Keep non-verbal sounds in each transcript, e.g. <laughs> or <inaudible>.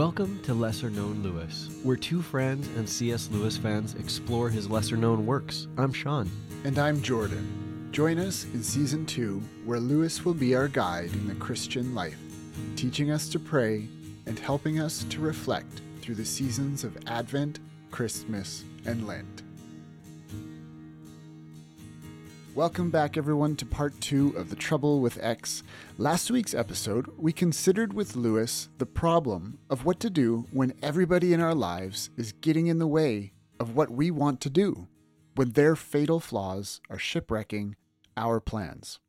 Welcome to Lesser Known Lewis, where two friends and C.S. Lewis fans explore his lesser known works. I'm Sean. And I'm Jordan. Join us in season two, where Lewis will be our guide in the Christian life, teaching us to pray and helping us to reflect through the seasons of Advent, Christmas, and Lent. Welcome back, everyone, to part two of The Trouble with X. Last week's episode, we considered with Lewis the problem of what to do when everybody in our lives is getting in the way of what we want to do, when their fatal flaws are shipwrecking our plans.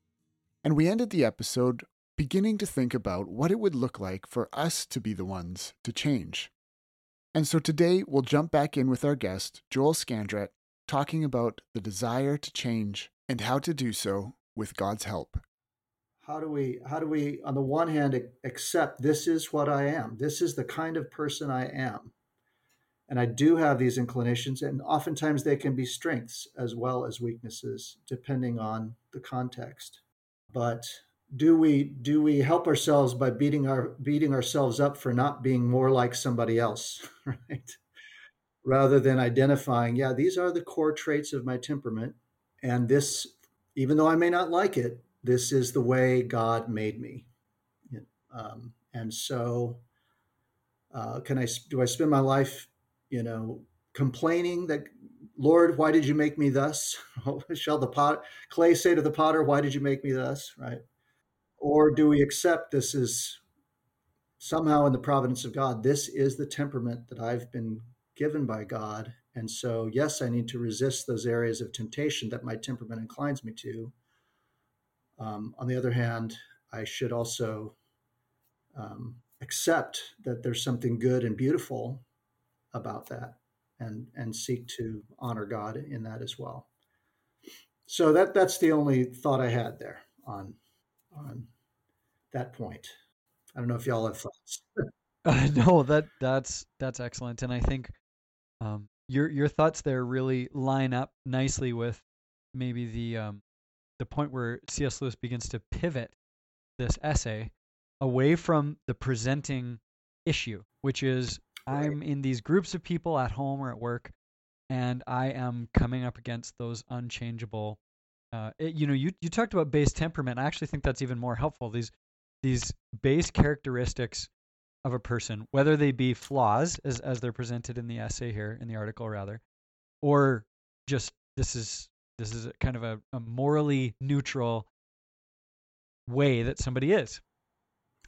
And we ended the episode beginning to think about what it would look like for us to be the ones to change. And so today we'll jump back in with our guest, Joel Scandrett, talking about the desire to change and how to do so with God's help. How do we how do we on the one hand accept this is what I am. This is the kind of person I am. And I do have these inclinations and oftentimes they can be strengths as well as weaknesses depending on the context. But do we do we help ourselves by beating our beating ourselves up for not being more like somebody else, <laughs> right? Rather than identifying, yeah, these are the core traits of my temperament and this, even though I may not like it, this is the way God made me. Um, and so, uh, can I do I spend my life, you know, complaining that Lord, why did you make me thus? <laughs> Shall the pot clay say to the potter, Why did you make me thus? Right? Or do we accept this is somehow in the providence of God? This is the temperament that I've been given by God, and so, yes, I need to resist those areas of temptation that my temperament inclines me to. Um, on the other hand, I should also um, accept that there's something good and beautiful about that and, and seek to honor God in that as well. So that, that's the only thought I had there on, on that point. I don't know if y'all have thoughts. <laughs> uh, no, that that's that's excellent, and I think um, your your thoughts there really line up nicely with maybe the um, the point where C.S. Lewis begins to pivot this essay away from the presenting issue, which is I'm in these groups of people at home or at work, and I am coming up against those unchangeable. Uh, it, you know, you you talked about base temperament. I actually think that's even more helpful. These these base characteristics of a person, whether they be flaws as as they're presented in the essay here in the article rather, or just this is this is kind of a, a morally neutral way that somebody is.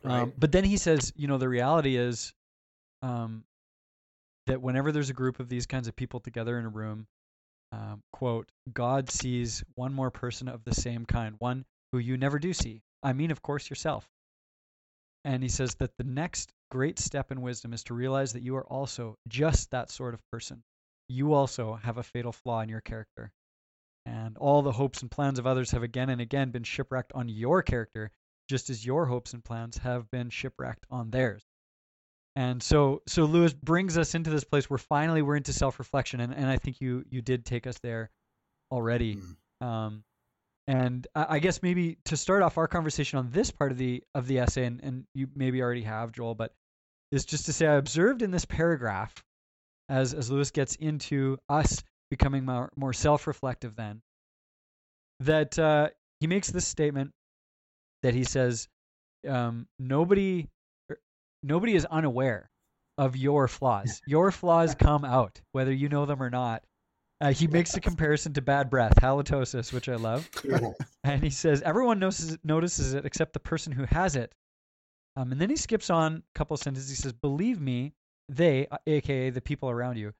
Um, right. Um, but then he says, you know, the reality is um, that whenever there's a group of these kinds of people together in a room, um, quote, God sees one more person of the same kind, one who you never do see. I mean, of course, yourself. And he says that the next great step in wisdom is to realize that you are also just that sort of person. You also have a fatal flaw in your character. And all the hopes and plans of others have again and again been shipwrecked on your character, just as your hopes and plans have been shipwrecked on theirs. And so so Lewis brings us into this place where finally we're into self-reflection and, and I think you you did take us there already. Mm. Um, and I guess maybe to start off our conversation on this part of the of the essay, and, and you maybe already have, Joel, but is just to say I observed in this paragraph, as as Lewis gets into us becoming more, more self-reflective, then that uh, he makes this statement that he says um, nobody er, nobody is unaware of your flaws. <laughs> Your flaws come out whether you know them or not. Uh, he makes a comparison to bad breath, halitosis, which I love. and he says everyone notices, notices it except the person who has it. Um, and then he skips on a couple of sentences. He says, Believe me, they, aka the people around you,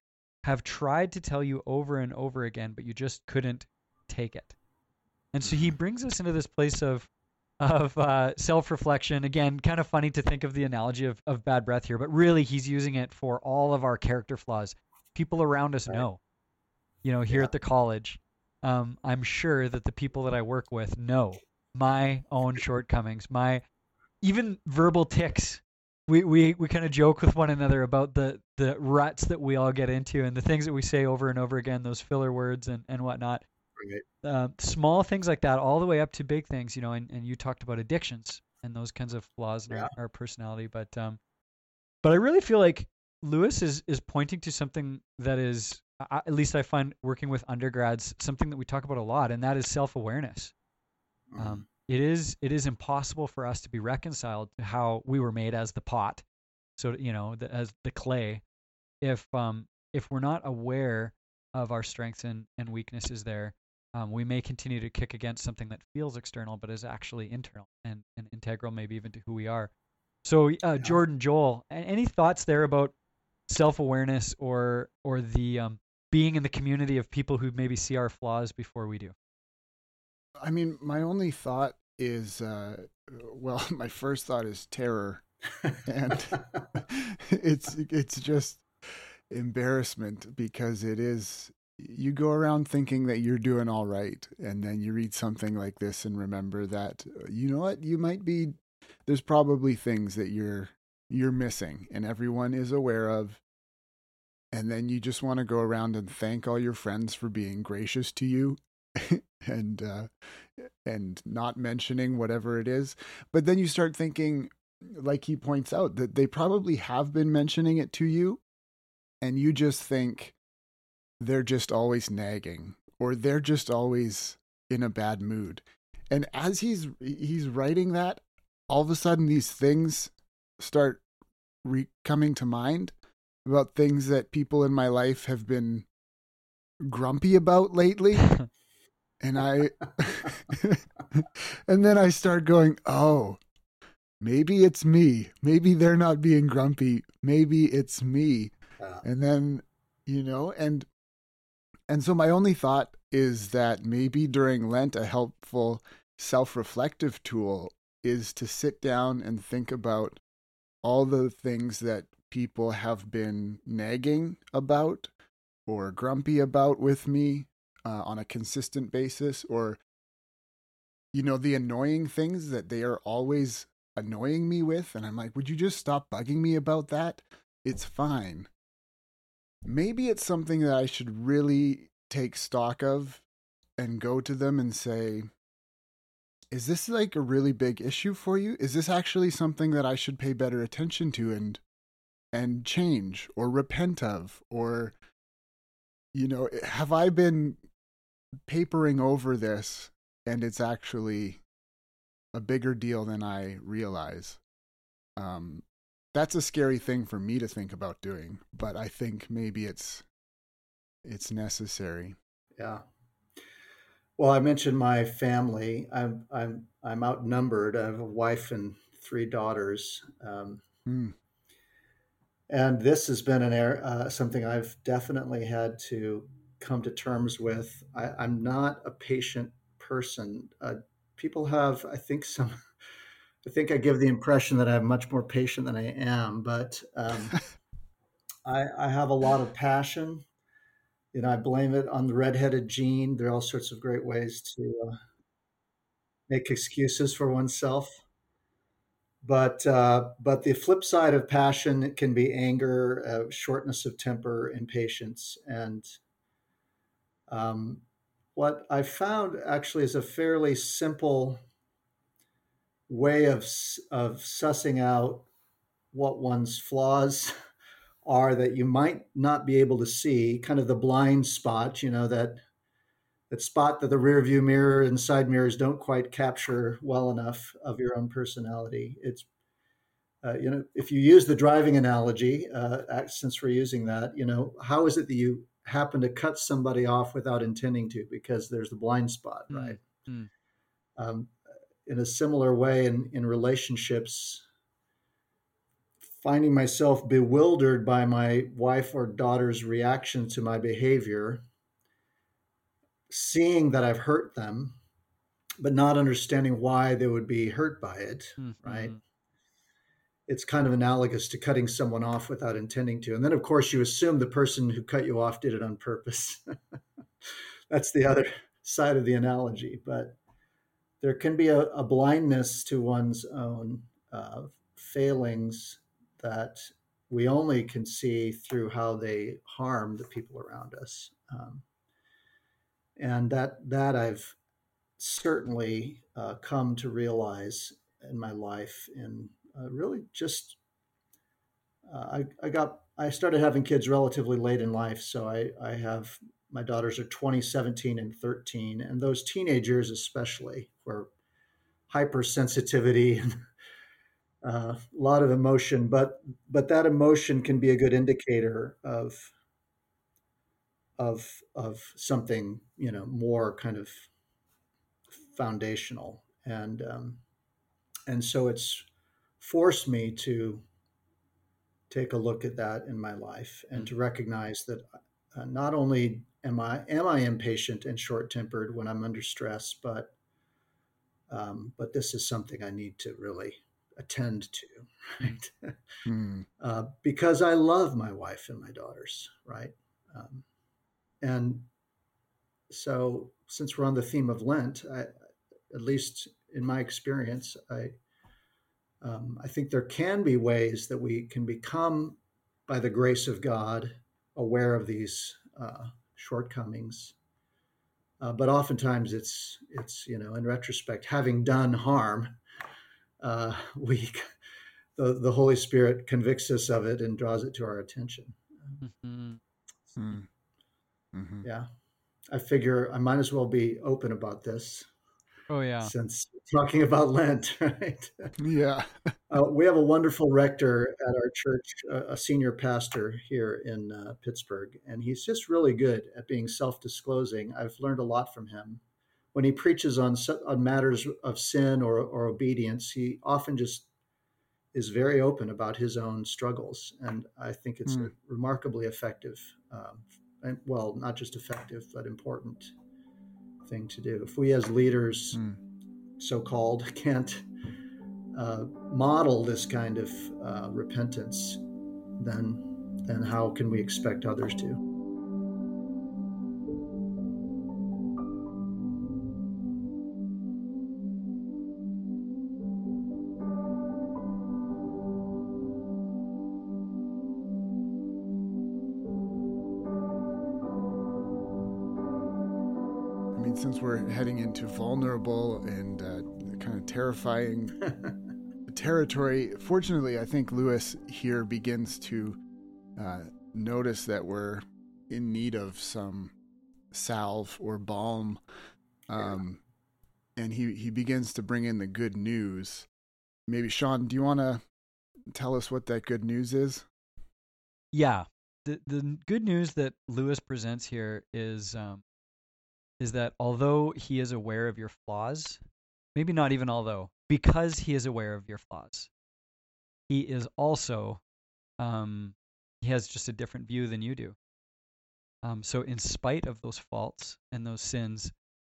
have tried to tell you over and over again, but you just couldn't take it. And so he brings us into this place of of uh, self reflection. Again, kind of funny to think of the analogy of, of bad breath here, but really he's using it for all of our character flaws. People around us right. know. You know, here yeah. at the college, um, I'm sure that the people that I work with know my own shortcomings, my even verbal tics. We we, we kind of joke with one another about the the ruts that we all get into and the things that we say over and over again, those filler words and, and whatnot. Right. Uh, small things like that, all the way up to big things, you know. And, and you talked about addictions and those kinds of flaws in yeah. our, our, personality, but um, but I really feel like Lewis is is pointing to something that is, at least I find working with undergrads, something that we talk about a lot, and that is self awareness. Mm-hmm. Um, it is it is impossible for us to be reconciled to how we were made as the pot, so you know the, as the clay, if um if we're not aware of our strengths and, and weaknesses there, um, we may continue to kick against something that feels external but is actually internal and, and integral, maybe even to who we are. So, uh, yeah. Jordan, Joel, any thoughts there about self awareness or or the um, being in the community of people who maybe see our flaws before we do? I mean, my only thought is, uh, well, <laughs> my first thought is terror, and <laughs> it's it's just embarrassment because it is you go around thinking that you're doing all right and then you read something like this and remember that you know what? You might be there's probably things that you're you're missing and everyone is aware of and then you just want to go around and thank all your friends for being gracious to you <laughs> and uh and not mentioning whatever it is but then you start thinking like he points out that they probably have been mentioning it to you and you just think they're just always nagging or they're just always in a bad mood. And as he's he's writing that, all of a sudden these things start re- coming to mind about things that people in my life have been grumpy about lately. <laughs> and I <laughs> and then I start going, "Oh, maybe it's me. Maybe they're not being grumpy. Maybe it's me." And then, you know, and and so my only thought is that maybe during Lent a helpful self-reflective tool is to sit down and think about all the things that people have been nagging about or grumpy about with me uh, on a consistent basis or you know the annoying things that they are always annoying me with and i'm like would you just stop bugging me about that? It's fine. Maybe it's something that I should really take stock of and go to them and say, is this like a really big issue for you? Is this actually something that I should pay better attention to? And and change or repent of or you know, have I been papering over this and it's actually a bigger deal than I realize? Um that's a scary thing for me to think about doing, but I think maybe it's it's necessary. Yeah. Well, I mentioned my family. I'm I'm I'm outnumbered. I have a wife and three daughters, um, hmm. And this has been an uh, something I've definitely had to come to terms with. I, am not a patient person. Uh, people have, I think, some I think I give the impression that I'm much more patient than I am, but um, <laughs> I, I, have a lot of passion. You know, I blame it on the redheaded gene. There are all sorts of great ways to uh, make excuses for oneself. But uh, but the flip side of passion can be anger, uh, shortness of temper, impatience, and um, what I found actually is a fairly simple way of of sussing out what one's flaws <laughs> are that you might not be able to see kind of the blind spot you know that that spot that the rear view mirror and side mirrors don't quite capture well enough of your own personality it's uh, you know if you use the driving analogy uh, since we're using that you know how is it that you happen to cut somebody off without intending to because there's the blind spot hmm. right mm. Um, in a similar way in, in relationships, finding myself bewildered by my wife or daughter's reaction to my behavior, seeing that I've hurt them, but not understanding why they would be hurt by it, mm-hmm. right? It's kind of analogous to cutting someone off without intending to. And then, of course, you assume the person who cut you off did it on purpose. <laughs> That's the other side of the analogy. But there can be a, a blindness to one's own uh, failings that we only can see through how they harm the people around us. Um, and that that I've certainly uh, come to realize in my life and uh, really just uh, I, I got I started having kids relatively late in life, so I, I have my daughters are 20, 17, and 13, and those teenagers especially, where hypersensitivity <laughs> and uh, a lot of emotion, but but that emotion can be a good indicator of of of something you know more kind of foundational, and um, and so it's forced me to take a look at that in my life and to recognize that uh, not only am I am I impatient and short tempered when I'm under stress, but um, but this is something I need to really attend to, <laughs> right? Mm. <laughs> uh, because I love my wife and my daughters, right? Um, and so, since we're on the theme of Lent, I, at least in my experience, I um, I think there can be ways that we can become, by the grace of God, aware of these uh, shortcomings. Uh, but oftentimes, it's it's you know in retrospect, having done harm, uh, <laughs> we the, the Holy Spirit convicts us of it and draws it to our attention. Mm-hmm. Hmm. Mm-hmm. Yeah, I figure I might as well be open about this. Oh yeah, since talking about Lent, <laughs> right? Yeah, <laughs> uh, we have a wonderful rector at our church, uh, a senior pastor here in uh, Pittsburgh, and he's just really good at being self-disclosing. I've learned a lot from him when he preaches on on matters of sin or, or obedience, he often just is very open about his own struggles, and I think it's mm. remarkably effective. Um, well, not just effective, but important thing to do. If we as leaders, mm. so called, <laughs> can't uh, model this kind of uh, repentance, then then how can we expect others to? We're heading into vulnerable and uh, kind of terrifying <laughs> territory, fortunately, I think Lewis here begins to uh, notice that we're in need of some salve or balm. Um, and he, he begins to bring in the good news. Maybe, Sean, do you want to tell us what that good news is? Yeah. The, the good news that Lewis presents here is um, is that although he is aware of your flaws, maybe not even although, because he is aware of your flaws, he is also, um, he has just a different view than you do. Um, so, in spite of those faults and those sins,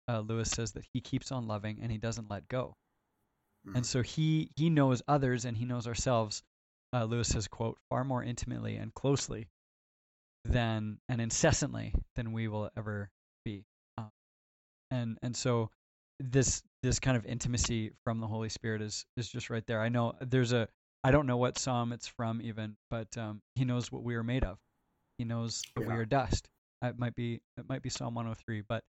uh, Lewis says that he keeps on loving and he doesn't let go. Mm. And so he he knows others and he knows ourselves. Uh, Lewis says, "quote far more intimately and closely than and incessantly than we will ever be." And and so this this kind of intimacy from the Holy Spirit is is just right there. I know there's a I don't know what psalm it's from even, but um, he knows what we are made of. He knows that yeah. we are dust. It might be it might be Psalm 103, but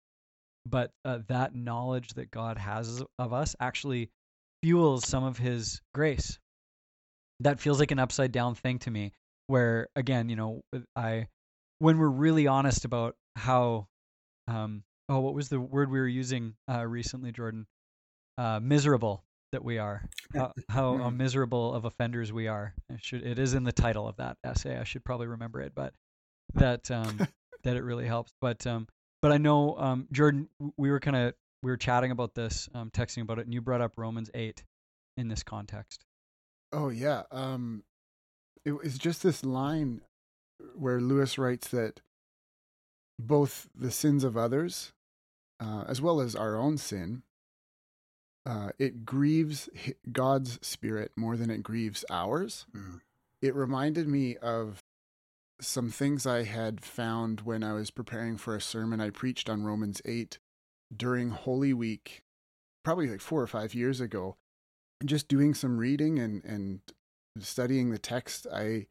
but uh, that knowledge that God has of us actually fuels some of His grace. That feels like an upside down thing to me. Where again, you know, I when we're really honest about how um, oh, what was the word we were using uh, recently, Jordan? Uh, miserable that we are. How, <laughs> how uh, miserable of offenders we are. It should. It is in the title of that essay. I should probably remember it, but that um, <laughs> that it really helps. But um, but I know um, Jordan. We were kind of we were chatting about this, um, texting about it, and you brought up Romans eight in this context. Oh yeah. Um, it was just this line where Lewis writes that both the sins of others uh, as well as our own sin, uh, it grieves God's spirit more than it grieves ours. Mm. It reminded me of some things I had found when I was preparing for a sermon I preached on Romans 8 during Holy Week, probably like four or five years ago. Just doing some reading and, and studying the text, I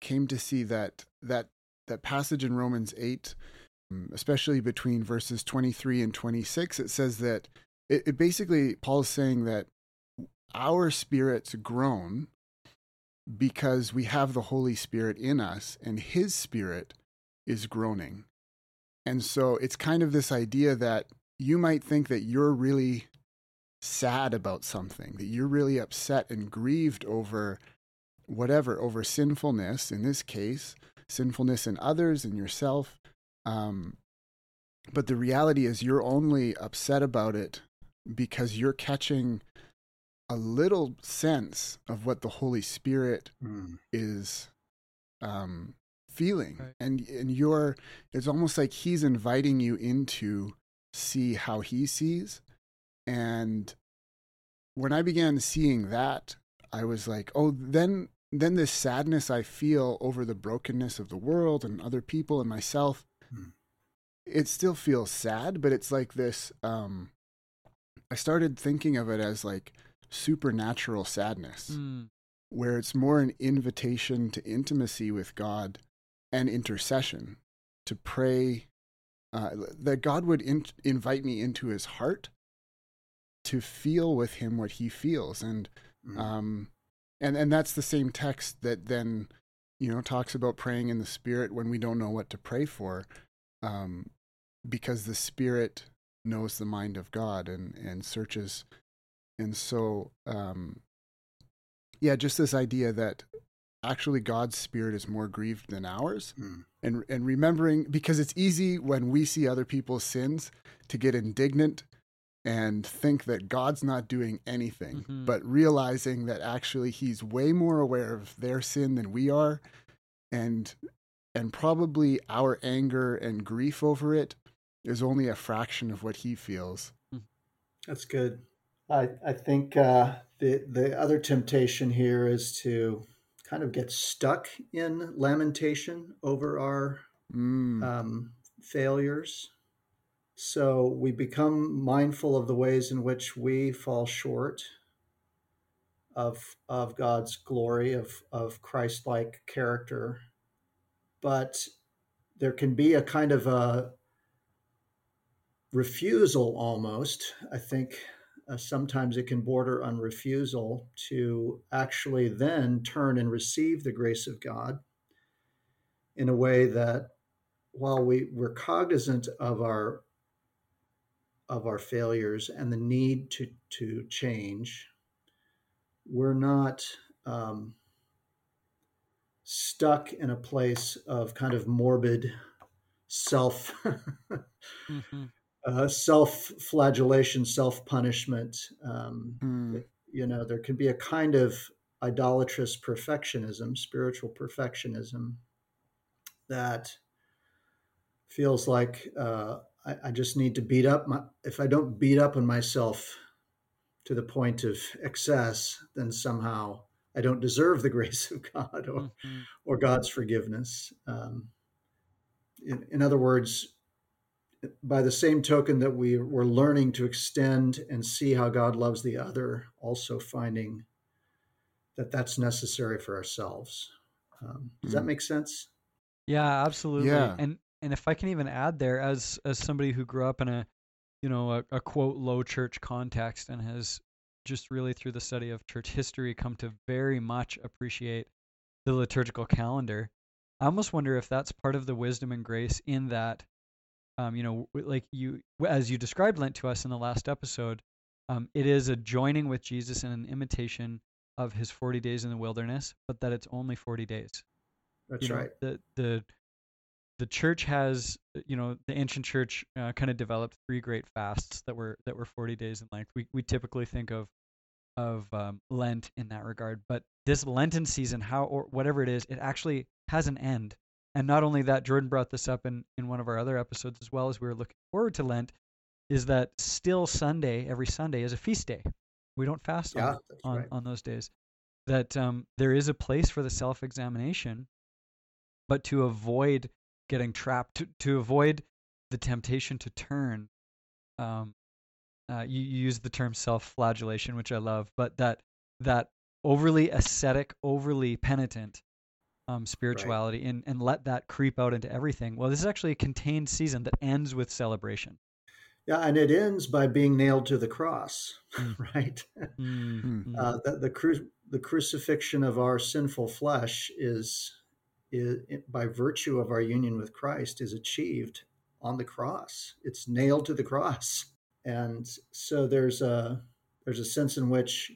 came to see that that that passage in Romans 8 Mm, Um, especially between verses 23 and 26, it says that it, it basically, Paul is saying that our spirits groan because we have the Holy Spirit in us and His Spirit is groaning. And so it's kind of this idea that you might think that you're really sad about something, that you're really upset and grieved over whatever, over sinfulness, in this case, sinfulness in others and yourself. Um, but the reality is, you're only upset about it because you're catching a little sense of what the Holy Spirit Mm. is um, feeling, Right. and and you're it's almost like He's inviting you into see how He sees, and when I began seeing that, I was like, oh, then then this sadness I feel over the brokenness of the world and other people and myself. It still feels sad, but it's like this. Um, I started thinking of it as like supernatural sadness, Mm, where it's more an invitation to intimacy with God and intercession, to pray uh, that God would in- invite me into His heart to feel with Him what He feels, and Mm. um, and and that's the same text that then you know talks about praying in the Spirit when we don't know what to pray for, um, because the Spirit knows the mind of God and and searches, and so um, yeah, just this idea that actually God's Spirit is more grieved than ours, Mm. and and remembering because it's easy when we see other people's sins to get indignant and think that God's not doing anything, Mhm. but realizing that actually he's way more aware of their sin than we are and and probably our anger and grief over it is only a fraction of what he feels. That's good. I I think uh, the the other temptation here is to kind of get stuck in lamentation over our Mm. um, failures. So we become mindful of the ways in which we fall short of of God's glory, of of Christ-like character. But there can be a kind of a refusal almost. I think uh, sometimes it can border on refusal to actually then turn and receive the grace of God in a way that while we, we're cognizant of our of our failures and the need to to change, we're not um, stuck in a place of kind of morbid self mhm. <laughs> uh, self-flagellation, self-punishment. Um, Mm. you know, there can be a kind of idolatrous perfectionism, spiritual perfectionism, that feels like uh, I, I just need to beat up my. If I don't beat up on myself to the point of excess, then somehow I don't deserve the grace of God or Mhm. or God's forgiveness. Um, in, in other words, by the same token that we we're learning to extend and see how God loves the other, also finding that that's necessary for ourselves. Um, does that Mm. make sense? Yeah, absolutely. Yeah. And and if I can even add there, as as somebody who grew up in a, you know, a, a quote low church context and has just really through the study of church history come to very much appreciate the liturgical calendar. I almost wonder if that's part of the wisdom and grace in that, um, you know, like you as you described Lent to us in the last episode, um, it is a joining with Jesus and an imitation of his 40 days in the wilderness, but that it's only 40 days That's you know, right. The the the church has, you know, the ancient church uh, kind of developed three great fasts that were that were 40 days in length. We we typically think of of um, Lent in that regard, but this Lenten season, how or whatever it is, it actually has an end. And not only that, Jordan brought this up in in one of our other episodes as well as we were looking forward to Lent, is that still Sunday every Sunday is a feast day. We don't fast on Yeah, on, right. on those days. That um, there is a place for the self examination, but to avoid getting trapped, to, to avoid the temptation to turn, um, uh, you, you use the term self flagellation, which I love, but that that overly ascetic, overly penitent um, spirituality and, and let that creep out into everything. Well, this is actually a contained season that ends with celebration. Yeah, and it ends by being nailed to the cross, Mm. <laughs> right? Mm, Hmm. mm, Uh, the, the cru- the crucifixion of our sinful flesh is, is by virtue of our union with Christ is achieved on the cross. It's nailed to the cross. And so there's a there's a sense in which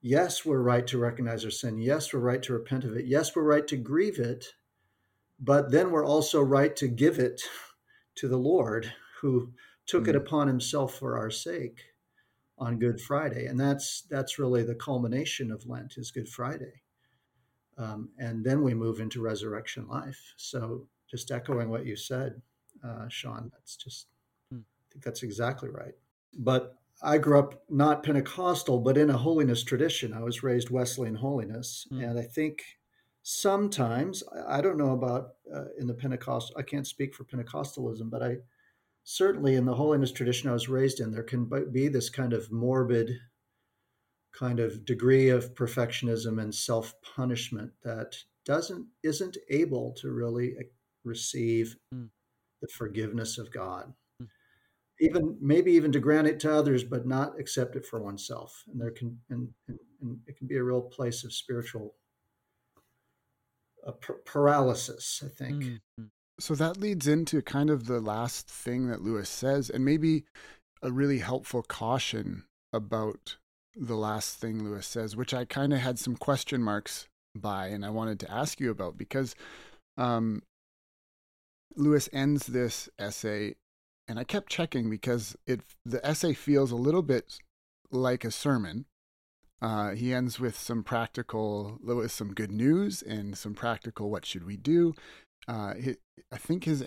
yes, we're right to recognize our sin. Yes, we're right to repent of it. Yes, we're right to grieve it. But then we're also right to give it to the Lord who took mm-hmm. it upon himself for our sake on Good Friday, and that's that's really the culmination of Lent is Good Friday, um, and then we move into resurrection life. So, just echoing what you said, uh, Sean, that's just hmm. I think that's exactly right. But I grew up not Pentecostal, but in a holiness tradition. I was raised Wesleyan holiness, hmm. and I think sometimes I don't know about uh, in the Pentecostal. I can't speak for Pentecostalism, but I certainly in the holiness tradition I was raised in, there can be this kind of morbid kind of degree of perfectionism and self punishment that doesn't isn't able to really uh, receive mm. the forgiveness of God. Mm. Even maybe even to grant it to others, but not accept it for oneself. And there can and, and, and it can be a real place of spiritual uh, paralysis. I think. Mm-hmm. So that leads into kind of the last thing that Lewis says, and maybe a really helpful caution about the last thing Lewis says, which I kind of had some question marks by, and I wanted to ask you about because um, Lewis ends this essay, and I kept checking because it the essay feels a little bit like a sermon. Uh, he ends with some practical, with some good news and some practical what should we do, uh, I think his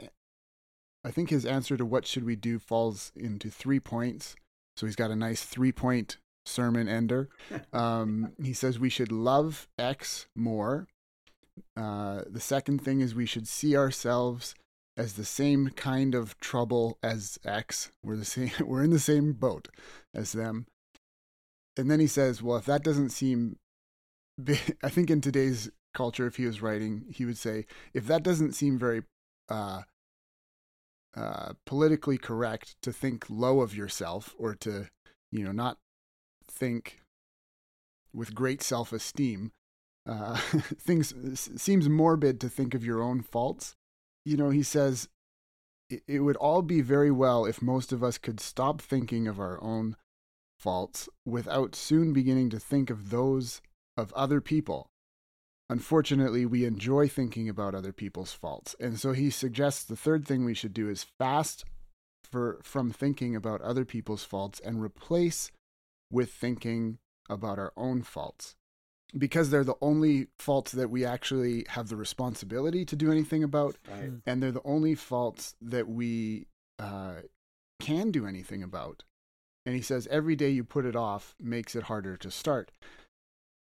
I think his answer to what should we do falls into three points. So he's got a nice three point sermon ender. Um, he says we should love X more. Uh, the second thing is we should see ourselves as the same kind of trouble as X. We're the same. <laughs> We're in the same boat as them. And then he says, well, if that doesn't seem, <laughs> I think in today's culture, if he was writing, he would say, if that doesn't seem very uh, uh, politically correct to think low of yourself or to, you know, not think with great self esteem, uh, <laughs> things seems morbid to think of your own faults. You know, he says, it, it would all be very well if most of us could stop thinking of our own faults without soon beginning to think of those of other people Unfortunately, we enjoy thinking about other people's faults. And so he suggests the third thing we should do is fast for, from thinking about other people's faults and replace with thinking about our own faults. Because they're the only faults that we actually have the responsibility to do anything about. Right. Hmm. And they're the only faults that we uh, can do anything about. And he says every day you put it off makes it harder to start.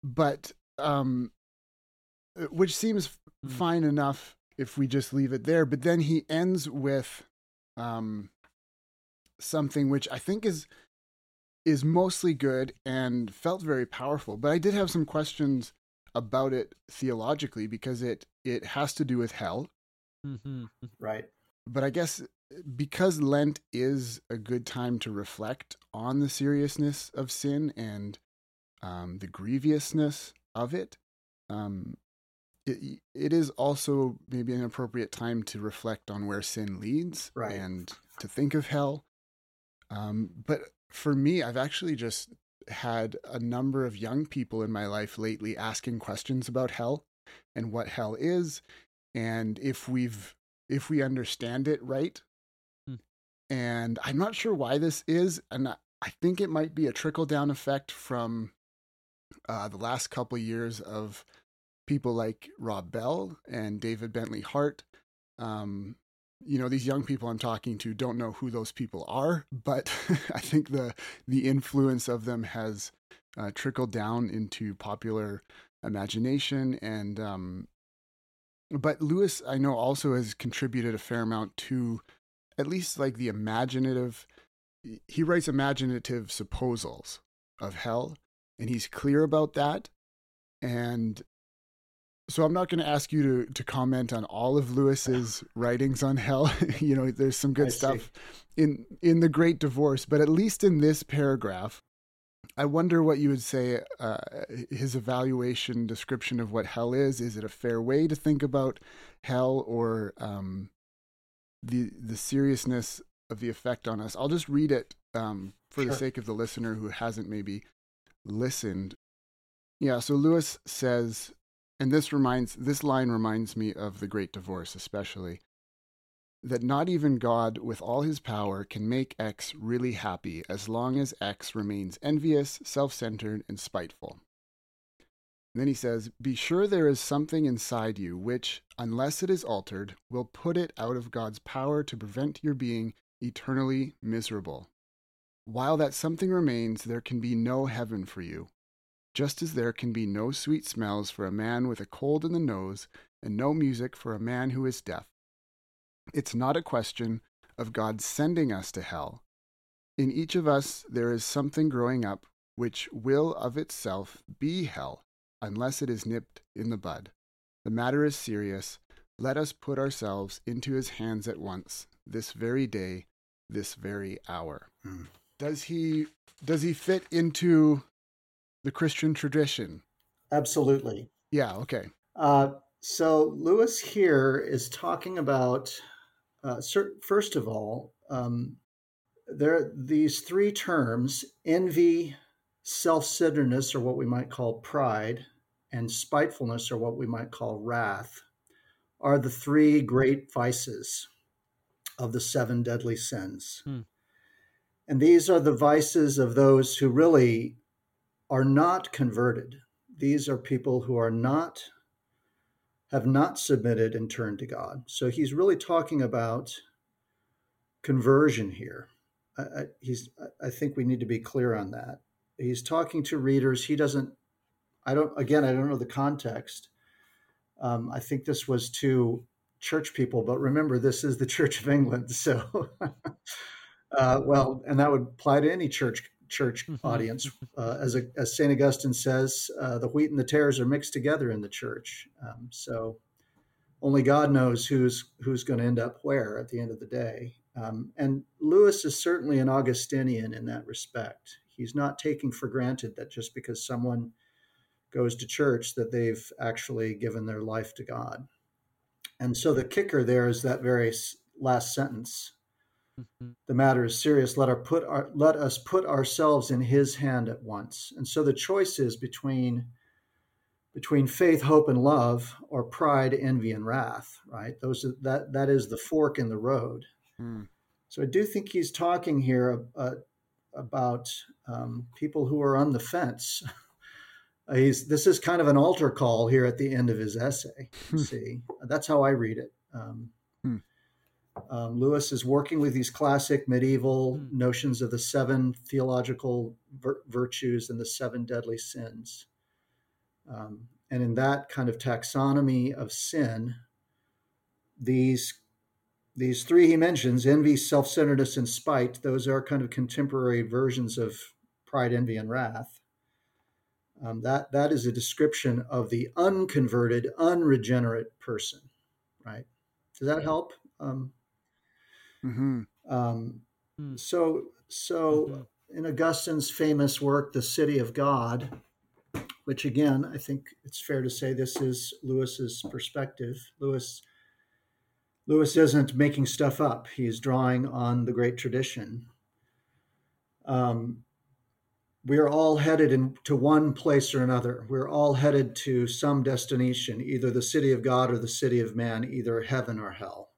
But um, uh, which seems mm. fine enough if we just leave it there. But then he ends with um, something which I think is is mostly good and felt very powerful. But I did have some questions about it theologically because it it has to do with hell. Mm-hmm. Right. But I guess because Lent is a good time to reflect on the seriousness of sin and um, the grievousness of it, um, it, it is also maybe an appropriate time to reflect on where sin leads right. and to think of hell. Um, but for me, I've actually just had a number of young people in my life lately asking questions about hell and what hell is and if we've if we understand it right. Hmm. And I'm not sure why this is and I think it might be a trickle down effect from uh, the last couple years of people like Rob Bell and David Bentley Hart. Um, you know, these young people I'm talking to don't know who those people are, but <laughs> I think the the influence of them has uh, trickled down into popular imagination and um, but Lewis I know also has contributed a fair amount to at least like the imaginative he writes imaginative supposals of hell and he's clear about that and so I'm not going to ask you to to comment on all of Lewis's <laughs> writings on hell. <laughs> you know, there's some good I stuff see. in in the Great Divorce, but at least in this paragraph, I wonder what you would say uh, his evaluation description of what hell is. Is it a fair way to think about hell or um, the the seriousness of the effect on us? I'll just read it um, for sure. the sake of the listener who hasn't maybe listened. Yeah, so Lewis says, and this reminds this line reminds me of the Great Divorce, especially that not even God, with all his power, can make X really happy as long as X remains envious, self centered, and spiteful. And then he says, Be sure there is something inside you which, unless it is altered, will put it out of God's power to prevent your being eternally miserable. While that something remains, there can be no heaven for you, just as there can be no sweet smells for a man with a cold in the nose, and no music for a man who is deaf. It's not a question of God sending us to hell. In each of us, there is something growing up which will of itself be hell unless it is nipped in the bud. The matter is serious. Let us put ourselves into his hands at once, this very day, this very hour. Mm. Does he does he fit into the Christian tradition? Absolutely. Yeah, okay. Uh, so Lewis here is talking about uh, first of all, um, there these three terms: envy, self-centeredness, or what we might call pride, and spitefulness, or what we might call wrath, are the three great vices of the seven deadly sins. Hmm. And these are the vices of those who really are not converted. These are people who are not have not submitted and turned to God. So he's really talking about conversion here. I, I, he's, I think we need to be clear on that. He's talking to readers. He doesn't, I don't, again, I don't know the context. Um, I think this was to church people, but remember, this is the <laughs> Church of England. So, <laughs> uh, well, and that would apply to any church church mm-hmm. audience. Uh, as, a, as St. Augustine says, uh, the wheat and the tares are mixed together in the church. Um, so only God knows who's, who's going to end up where at the end of the day. Um, and Lewis is certainly an Augustinian in that respect. He's not taking for granted that just because someone goes to church that they've actually given their life to God. And so the kicker there is that very last sentence. The matter is serious. Let, our put our, let us put ourselves in his hand at once. And so the choice is between between faith, hope, and love, or pride, envy, and wrath. Right? Those are, that that is the fork in the road. Mm. So I do think he's talking here uh, about um, people who are on the fence. <laughs> he's this is kind of an altar call here at the end of his essay. Hmm. See, that's how I read it. Um, um, Lewis is working with these classic medieval mm. notions of the seven theological vir- virtues and the seven deadly sins. Um, and in that kind of taxonomy of sin, these these three he mentions envy, self centeredness, and spite those are kind of contemporary versions of pride, envy, and wrath. Um, that, that is a description of the unconverted, unregenerate person, right? Does that help? Um, Mm-hmm. Um, mm. So, so mm-hmm. in Augustine's famous work, "The City of God," which again, I think it's fair to say this is Lewis's perspective. Lewis, Lewis isn't making stuff up; he's drawing on the great tradition. Um, we are all headed into one place or another. We're all headed to some destination, either the city of God or the city of man, either heaven or hell.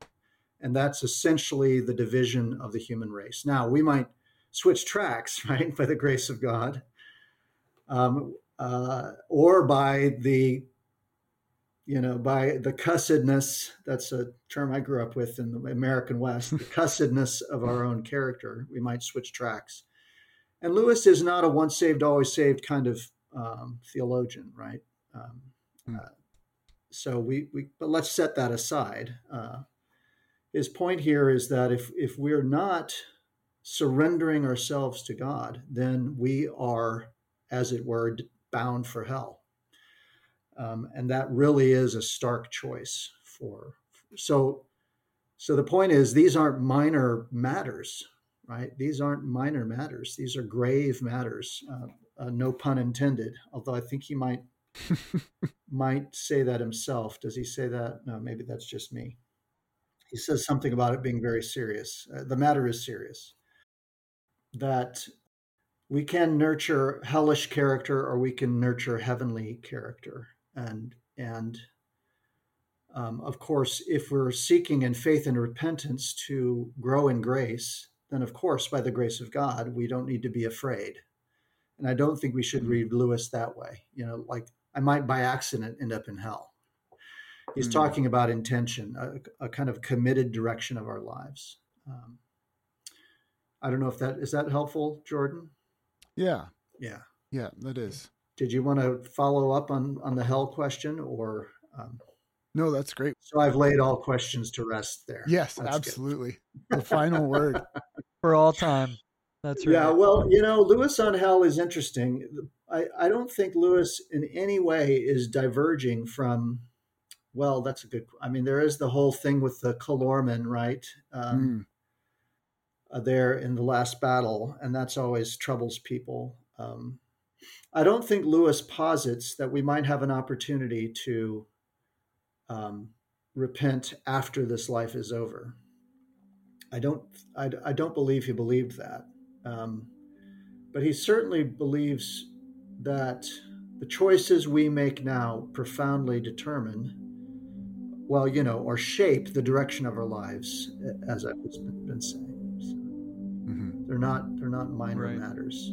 And that's essentially the division of the human race. Now, we might switch tracks, <laughs> right, by the grace of God, um, uh, or by the you know, by the cussedness, that's a term I grew up with in the American West, the <laughs> cussedness of our own character, we might switch tracks. And Lewis is not a once saved, always saved kind of um, theologian, right? Um, hmm. uh, so we, we, but let's set that aside. Uh, his point here is that if if we're not surrendering ourselves to God, then we are, as it were, bound for hell. Um, and that really is a stark choice for so so the point is these aren't minor matters right these aren't minor matters these are grave matters uh, uh, no pun intended. Although I think he might <laughs> might say that himself. Does he say that? No, maybe that's just me. He says something about it being very serious. Uh, the matter is serious. That we can nurture hellish character or we can nurture heavenly character and and um, of course if we're seeking in faith and repentance to grow in grace then of course by the grace of god we don't need to be afraid and i don't think we should mm-hmm. read lewis that way you know like i might by accident end up in hell he's mm-hmm. talking about intention a, a, kind of committed direction of our lives um, i don't know if that is that helpful jordan yeah. Yeah. Yeah, that is. Did you want to follow up on on the hell question or? Um, no, that's great. So I've laid all questions to rest there. Yes, that's absolutely. the final word <laughs> for all time. That's right. Yeah, well, you know, Lewis on hell is interesting. I, I don't think Lewis in any way is diverging from. Well, that's a good. I mean, there is the whole thing with the Calormen, right? Um, mm uh, there in the last battle, and that's always troubles people. Um, I don't think Lewis posits that we might have an opportunity to um, repent after this life is over. I don't. I, I don't believe he believed that, um, but he certainly believes that the choices we make now profoundly determine well, you know, or shape the direction of our lives, as I've been saying. Mm-hmm. They're not they're not minor right. matters.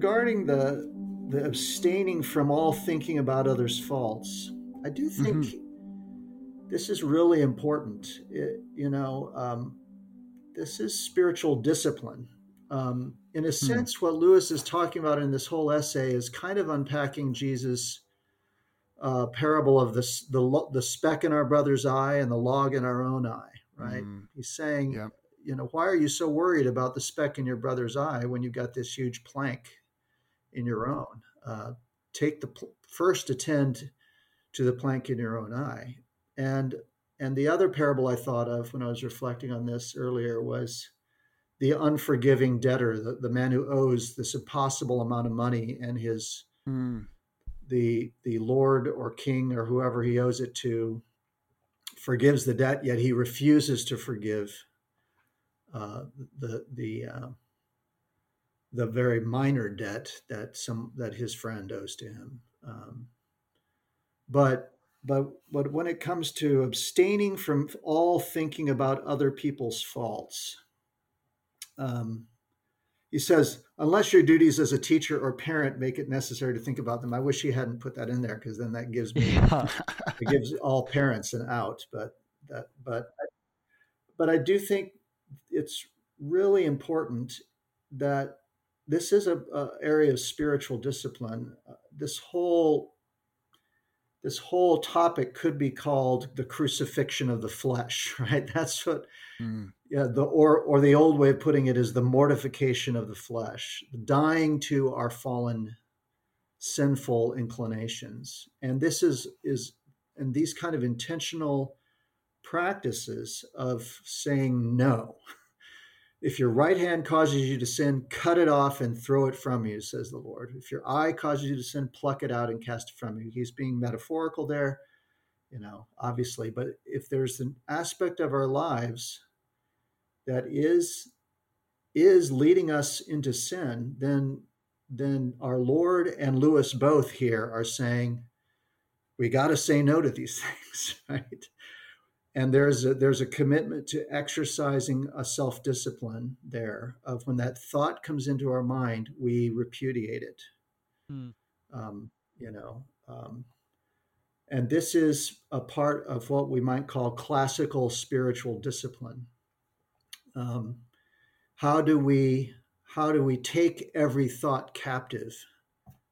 Regarding the the abstaining from all thinking about others' faults, I do think mm-hmm. this is really important. It, you know, um, this is spiritual discipline. Um, in a hmm. sense, mm. what Lewis is talking about in this whole essay is kind of unpacking Jesus' uh, parable of the, the the speck in our brother's eye and the log in our own eye. Right? Mm. He's saying, yep. you know, why are you so worried about the speck in your brother's eye when you've got this huge plank in your own? Uh, take the pl- first attend to the plank in your own eye. And and the other parable I thought of when I was reflecting on this earlier was the unforgiving debtor, the, the man who owes this impossible amount of money and his mm. the the lord or king or whoever he owes it to forgives the debt, yet he refuses to forgive uh, the the uh, the very minor debt that some that his friend owes to him. Um, but but but when it comes to abstaining from all thinking about other people's faults um, he says unless your duties as a teacher or parent make it necessary to think about them i wish he hadn't put that in there because then that gives me yeah. it gives all parents an out but that but but i do think it's really important that this is a, a area of spiritual discipline. Uh, this whole this whole topic could be called the crucifixion of the flesh <laughs> right? That's what mm. yeah the or or the old way of putting it is the mortification of the flesh dying to our fallen sinful inclinations. And this is is and these kind of intentional practices of saying no <laughs> if your right hand causes you to sin, cut it off and throw it from you, says the Lord. If your eye causes you to sin, pluck it out and cast it from you. He's being metaphorical there, you know, obviously. But if there's an aspect of our lives that is is leading us into sin, then then our Lord and Lewis both here are saying, we got to say no to these <laughs> things, right? And there's a, there's a commitment to exercising a self discipline there of when that thought comes into our mind, we repudiate it. Hmm. Um, you know, um, and this is a part of what we might call classical spiritual discipline. Um, how do we how do we take every thought captive,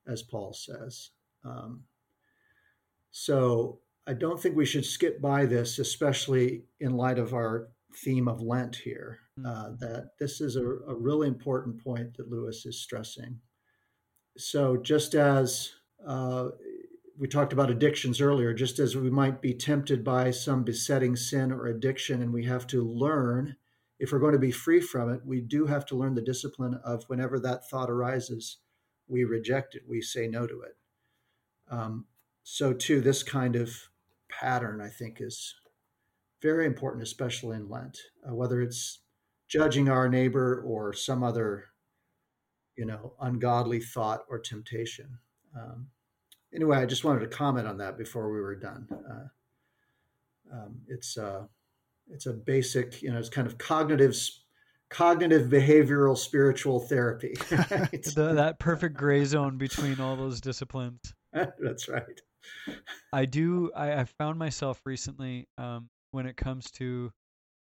as Paul says? Um, so I don't think we should skip by this, especially in light of our theme of Lent here. Mm. Uh, that this is a, a really important point that Lewis is stressing. So, just as uh, we talked about addictions earlier, just as we might be tempted by some besetting sin or addiction, and we have to learn, if we're going to be free from it, we do have to learn the discipline of whenever that thought arises, we reject it, we say no to it. Um, so, too, this kind of pattern, I think, is very important, especially in Lent, uh, whether it's judging our neighbor or some other, you know, ungodly thought or temptation. Um, anyway, I just wanted to comment on that before we were done. Uh, um, it's uh, it's a basic, you know, it's kind of cognitive cognitive behavioral spiritual therapy. <laughs> Right? the, that perfect gray zone between all those disciplines. <laughs> That's right. I do. I, I found myself recently um, when it comes to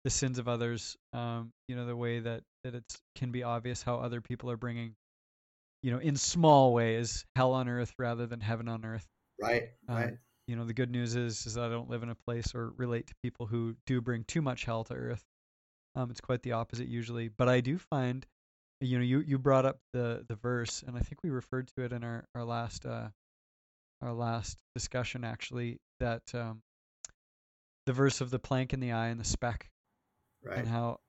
the sins of others. Um, you know, the way that that it can be obvious how other people are bringing you know, in small ways, hell on earth rather than heaven on earth. Right. Um, right. You know, the good news is is that I don't live in a place or relate to people who do bring too much hell to earth. Um, it's quite the opposite usually. But I do find, you know, you you brought up the the verse, and I think we referred to it in our our last uh, our last discussion actually that um, the verse of the plank in the eye and the speck, right. and how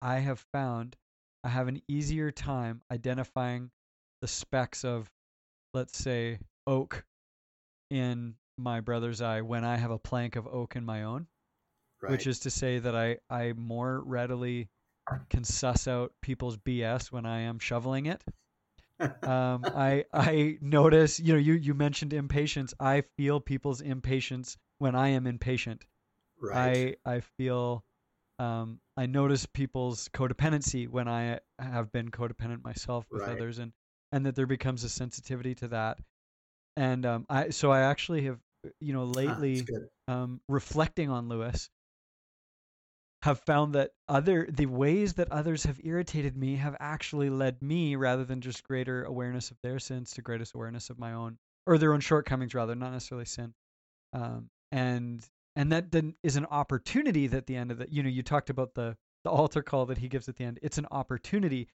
I have found I have an easier time identifying the specks of, let's say, oak in my brother's eye when I have a plank of oak in my own. Right. Which is to say that I, I more readily can suss out people's BS when I am shoveling it. Um, I I notice, you know, you, you mentioned impatience. I feel people's impatience when I am impatient. Right. I I feel um, I notice people's codependency when I have been codependent myself with right. others, and and that there becomes a sensitivity to that. And um, I so I actually have you know ah, lately ah, um, reflecting on Lewis have found that other the ways that others have irritated me have actually led me rather than just greater awareness of their sins to greatest awareness of my own or their own shortcomings rather not necessarily sin um, and and that then is an opportunity that the end of the you know you talked about the the altar call that he gives at the end it's an opportunity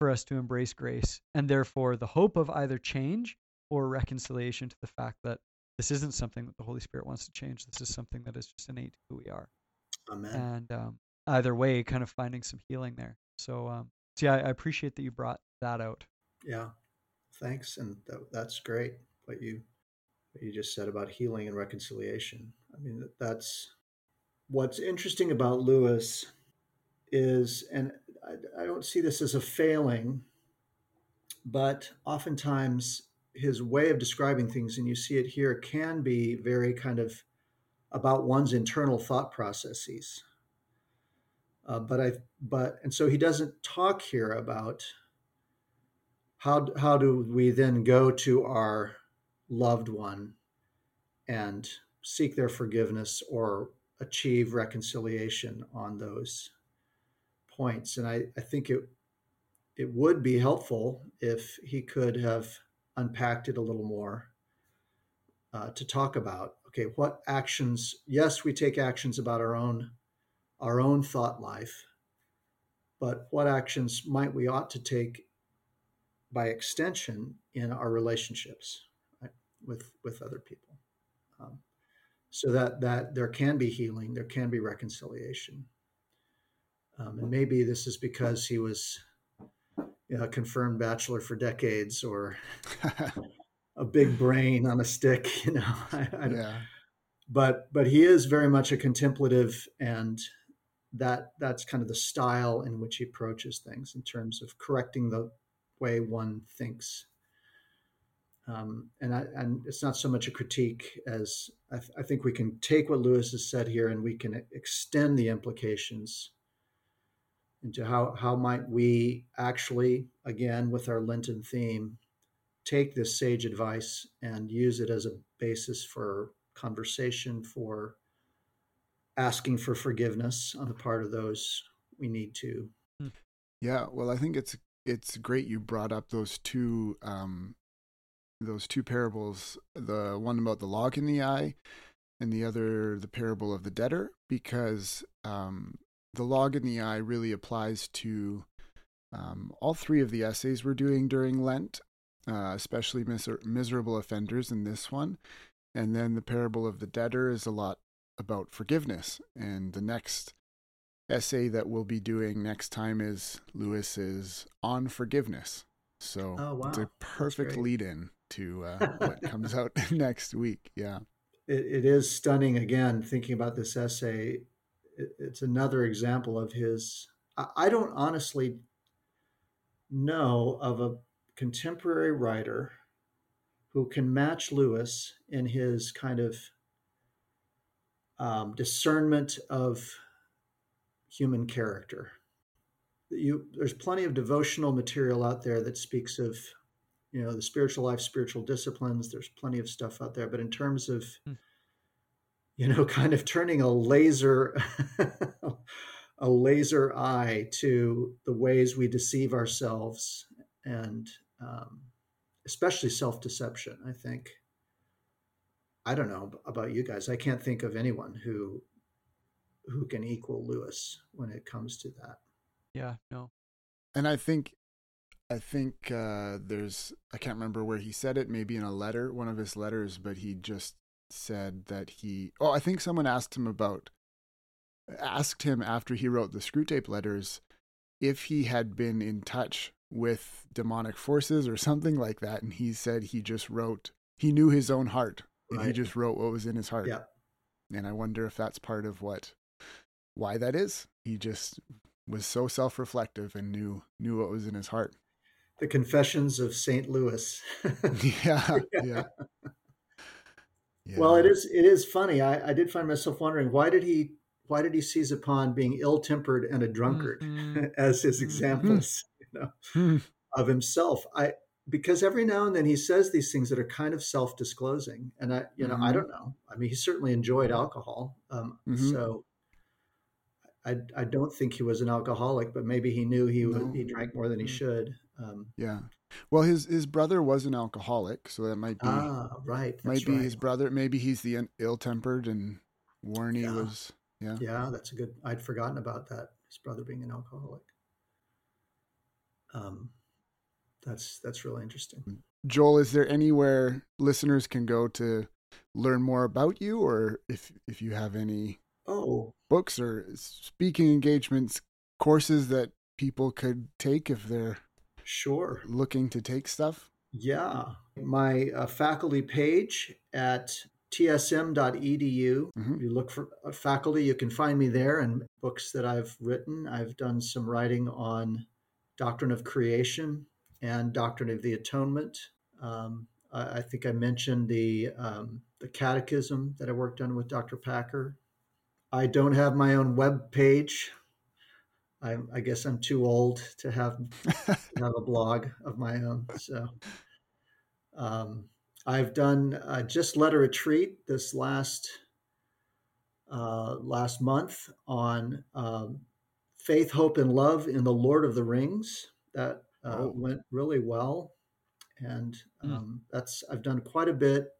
for us to embrace grace and therefore the hope of either change or reconciliation to the fact that this isn't something that the Holy Spirit wants to change. This is something that is just innate to who we are. Amen. And um, either way, kind of finding some healing there. So, um, so yeah, I appreciate that you brought that out. Yeah, thanks, and that's great. What you what you just said about healing and reconciliation. I mean, that's what's interesting about Lewis is, and I, I don't see this as a failing, but oftentimes his way of describing things, and you see it here, can be very kind of about one's internal thought processes. Uh, but I, but and so he doesn't talk here about how how do we then go to our loved one and seek their forgiveness or achieve reconciliation on those points. And I, I think it it would be helpful if he could have unpacked it a little more uh, to talk about okay what actions yes we take actions about our own our own thought life but what actions might we ought to take by extension in our relationships right, with with other people? Um, so that that there can be healing there can be reconciliation. Um, and maybe this is because he was you know, a confirmed bachelor for decades or <laughs> a big brain on a stick, <laughs> you know. I, I yeah. But but he is very much a contemplative and that that's kind of the style in which he approaches things in terms of correcting the way one thinks. Um, and I, and it's not so much a critique as I, th- I, think we can take what Lewis has said here and we can extend the implications into how, how might we actually, again, with our Lenten theme, take this sage advice and use it as a basis for conversation, for asking for forgiveness on the part of those we need to. Yeah, well, I think it's it's great you brought up those two um, those two parables, the one about the log in the eye, and the other the parable of the debtor, because um, the log in the eye really applies to um, all three of the essays we're doing during Lent, uh, especially miser- miserable offenders in this one. And then the parable of the debtor is a lot about forgiveness. And the next essay that we'll be doing next time is Lewis's on forgiveness. So Oh, wow. it's a perfect lead in to uh, <laughs> what comes out <laughs> next week. Yeah. it, it is stunning again thinking about this essay it, it's another example of his I, I don't honestly know of a contemporary writer who can match lewis in his kind of um, discernment of human character. You there's plenty of devotional material out there that speaks of you know the spiritual life spiritual disciplines. There's plenty of stuff out there. But in terms of Hmm. you know <laughs> kind of turning a laser <laughs> a laser eye to the ways we deceive ourselves and um, especially self-deception i think. I don't know about you guys. I can't think of anyone who who can equal lewis when it comes to that. Yeah, no. And I think, I think uh, there's, I can't remember where he said it, maybe in a letter, one of his letters, but he just said that he, oh, I think someone asked him about, asked him after he wrote the Screwtape letters if he had been in touch with demonic forces or something like that. And he said he just wrote, he knew his own heart and he just wrote what was in his heart. yeah And I wonder if that's part of what, why that is. He just was so self-reflective and knew knew what was in his heart. the confessions of saint louis <laughs> yeah, yeah. <laughs> Well, it is it is funny. I, I did find myself wondering why did he why did he seize upon being ill tempered and a drunkard Mhm. <laughs> as his Mhm. examples, you <laughs> know, Hmm. of himself? I because every now and then he says these things that are kind of self disclosing, and I you know I Mhm. don't know. I mean, he certainly enjoyed alcohol, um, Mhm. so. I, I don't think he was an alcoholic, but maybe he knew he No. he drank more than he Mm. should. Um, Yeah. Well, his his brother was an alcoholic, so that might be ah, right. That's might be right. his brother. Maybe he's the ill-tempered, and Warnie Yeah. was. Yeah. Yeah, that's a good. I'd forgotten about that. His brother being an alcoholic. Um, that's that's really interesting. Joel, is there anywhere listeners can go to learn more about you, or if if you have any Oh, books or speaking engagements, courses that people could take if they're sure. looking to take stuff? Yeah, my uh, faculty page at tsm.edu. Mhm. You look for uh, faculty, you can find me there and books that I've written. I've done some writing on doctrine of creation and doctrine of the atonement. Um, I, I think I mentioned the um, the catechism that I worked on with Dr. Packer. I don't have my own web page. I, I guess I'm too old to have <laughs> have a blog of my own. So um, I've done uh, just led a retreat this last uh, last month on um, faith, hope, and love in the Lord of the Rings. That uh, Oh. went really well, and Mm. um, that's I've done quite a bit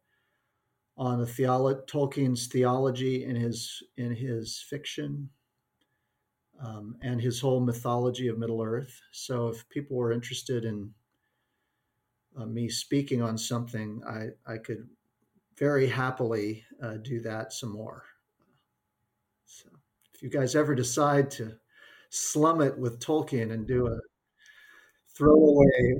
on the theolo- Tolkien's theology in his in his fiction um, and his whole mythology of Middle Earth. So if people were interested in uh, me speaking on something, I, I could very happily uh, do that some more. So if you guys ever decide to slum it with Tolkien and do a throwaway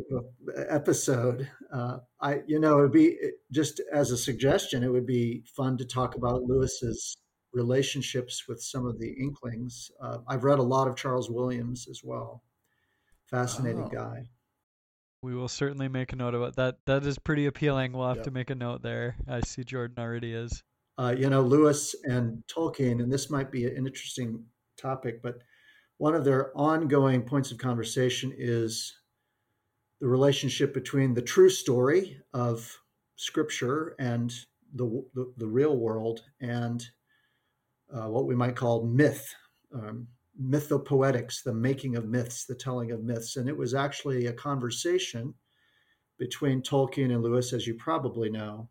episode, uh, I you know it would be just as a suggestion, it would be fun to talk about Lewis's relationships with some of the Inklings. Uh, I've read a lot of Charles Williams as well. Fascinating Oh. guy. We will certainly make a note of it. That that is pretty appealing. We'll have Yep. to make a note there. I see Jordan already is. uh, you know, Lewis and Tolkien, and this might be an interesting topic, but one of their ongoing points of conversation is the relationship between the true story of Scripture and the the, the real world, and uh, what we might call myth, um, mythopoetics, the making of myths, the telling of myths, and it was actually a conversation between Tolkien and Lewis, as you probably know,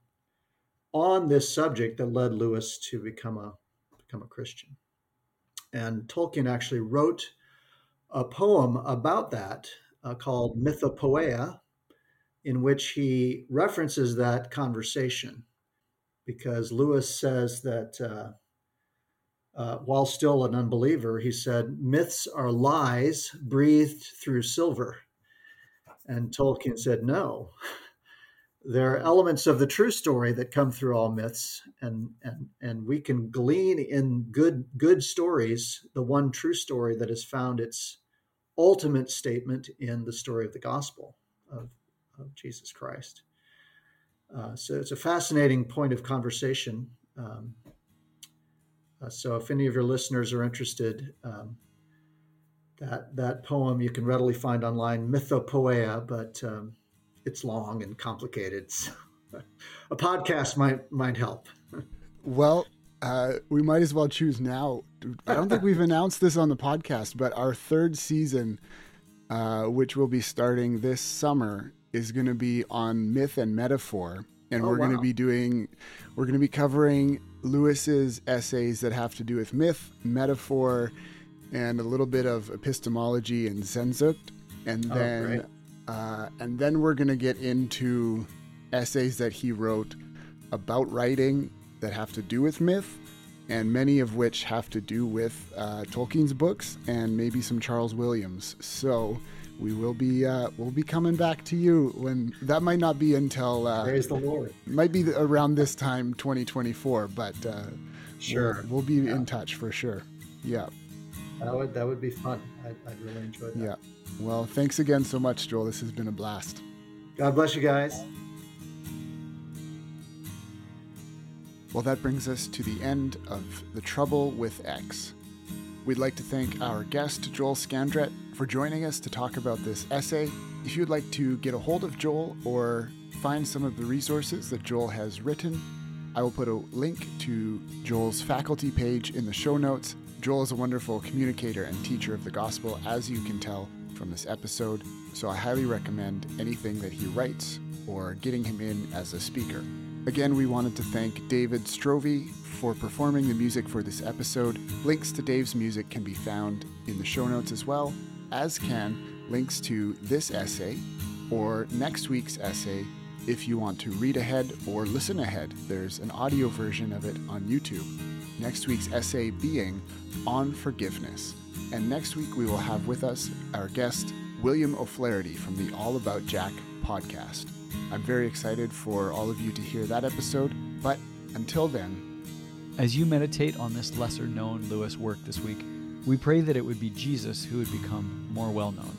on this subject that led Lewis to become a become a Christian. And Tolkien actually wrote a poem about that uh, called Mythopoeia, in which he references that conversation because Lewis says that uh, uh, while still an unbeliever, he said, myths are lies breathed through silver. And Tolkien said, no. <laughs> There are elements of the true story that come through all myths, and, and, and we can glean in good, good stories the one true story that has found its ultimate statement in the story of the gospel of, of Jesus Christ. Uh, so it's a fascinating point of conversation. Um, uh, so if any of your listeners are interested, um, that that poem you can readily find online, Mythopoeia, but um, it's long and complicated. <laughs> So a podcast might might help. well, uh, we might as well choose now. I don't think we've <laughs> announced this on the podcast, but our third season, uh, which will be starting this summer, is going to be on myth and metaphor, and oh, we're wow. going to be doing, we're going to be covering Lewis's essays that have to do with myth, metaphor, and a little bit of epistemology and Sehnsucht, and oh, then, uh, and then we're going to get into essays that he wrote about writing that have to do with myth, and many of which have to do with uh, Tolkien's books and maybe some Charles Williams. So we will be uh, we'll be coming back to you when that might not be until uh, praise the Lord. Might be around this time, 2024, but uh, sure, we'll, we'll be yeah. in touch for sure. Yeah, that would that would be fun. I'd, I'd really enjoy that. Yeah. Well, thanks again so much, Joel. This has been a blast. God bless you guys. Well, that brings us to the end of The Trouble with X. We'd like to thank our guest, Joel Scandrett, for joining us to talk about this essay. If you'd like to get a hold of Joel or find some of the resources that Joel has written, I will put a link to Joel's faculty page in the show notes. Joel is a wonderful communicator and teacher of the gospel, as you can tell from this episode, so I highly recommend anything that he writes or getting him in as a speaker. Again, we wanted to thank David Stroeve for performing the music for this episode. Links to Dave's music can be found in the show notes as well, as can links to this essay or next week's essay if you want to read ahead or listen ahead. There's an audio version of it on YouTube. Next week's essay being On Forgiveness. And next week we will have with us our guest, William O'Flaherty from the All About Jack podcast. I'm very excited for all of you to hear that episode, but until then, as you meditate on this lesser known Lewis work this week, we pray that it would be Jesus who would become more well known.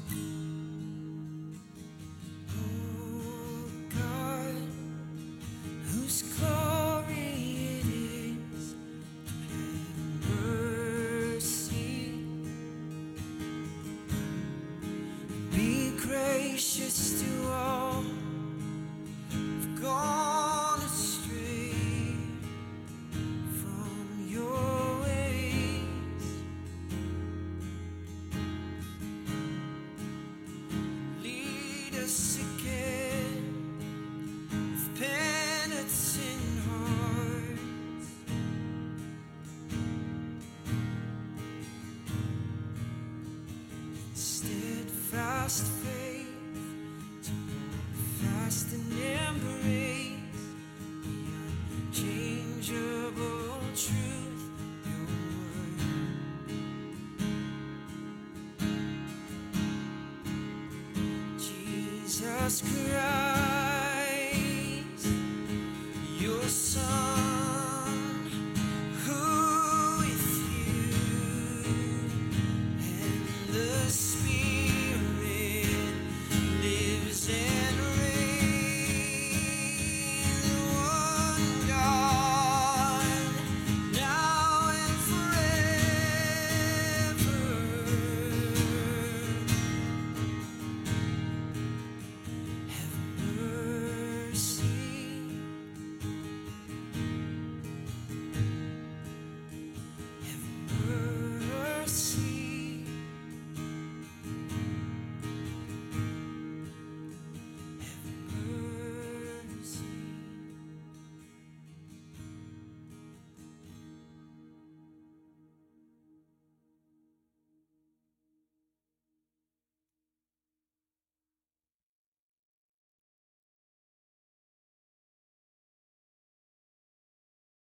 The